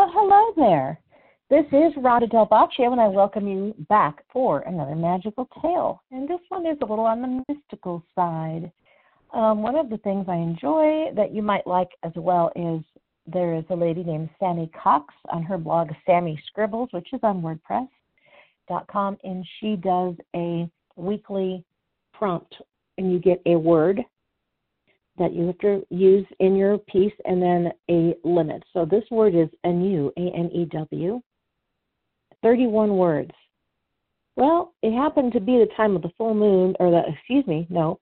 Well, hello there. This is Rhonda Del Boccio, and I welcome you back for another magical tale. And this one is a little on the mystical side. Um, one of the things I enjoy that you might like as well is there is a lady named Sammi Cox on her blog, Sammi Scribbles, which is on WordPress.com, and she does a weekly prompt, and you get a word that you have to use in your piece and then a limit. So this word is anew, A N E W, 31 words. Well, it happened to be the time of the full moon, or the, excuse me, no,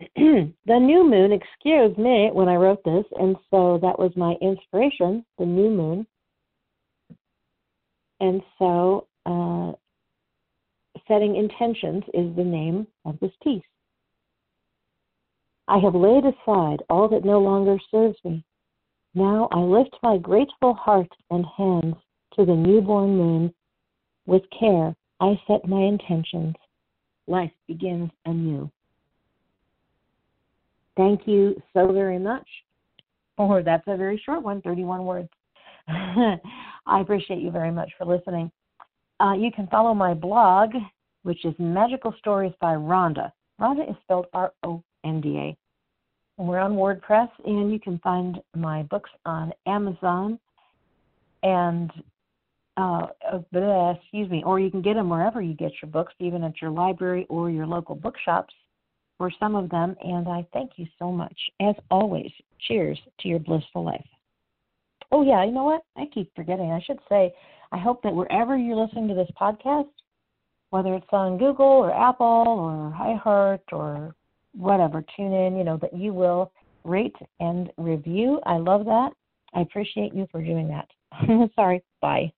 the new moon, excuse me, when I wrote this, and so that was my inspiration, the new moon. And so, uh, setting intentions is the name of this piece. I have laid aside all that no longer serves me. Now I lift my grateful heart and hands to the newborn moon. With care, I set my intentions. Life begins anew. Thank you so very much. Or that's a very short one, 31 words. I appreciate you very much for listening. Uh, you can follow my blog, which is Magical Stories by Rhonda. Rhonda is spelled R O N D A. We're on WordPress, and you can find my books on Amazon and uh, uh, excuse me, or you can get them wherever you get your books, even at your library or your local bookshops for some of them. And I thank you so much. As always, cheers to your blissful life. Oh, yeah, you know what? I keep forgetting. I should say, I hope that wherever you're listening to this podcast, whether it's on Google or Apple or iHeart or whatever, tune in, you know, that you will rate and review. I love that. I appreciate you for doing that. Sorry. Bye.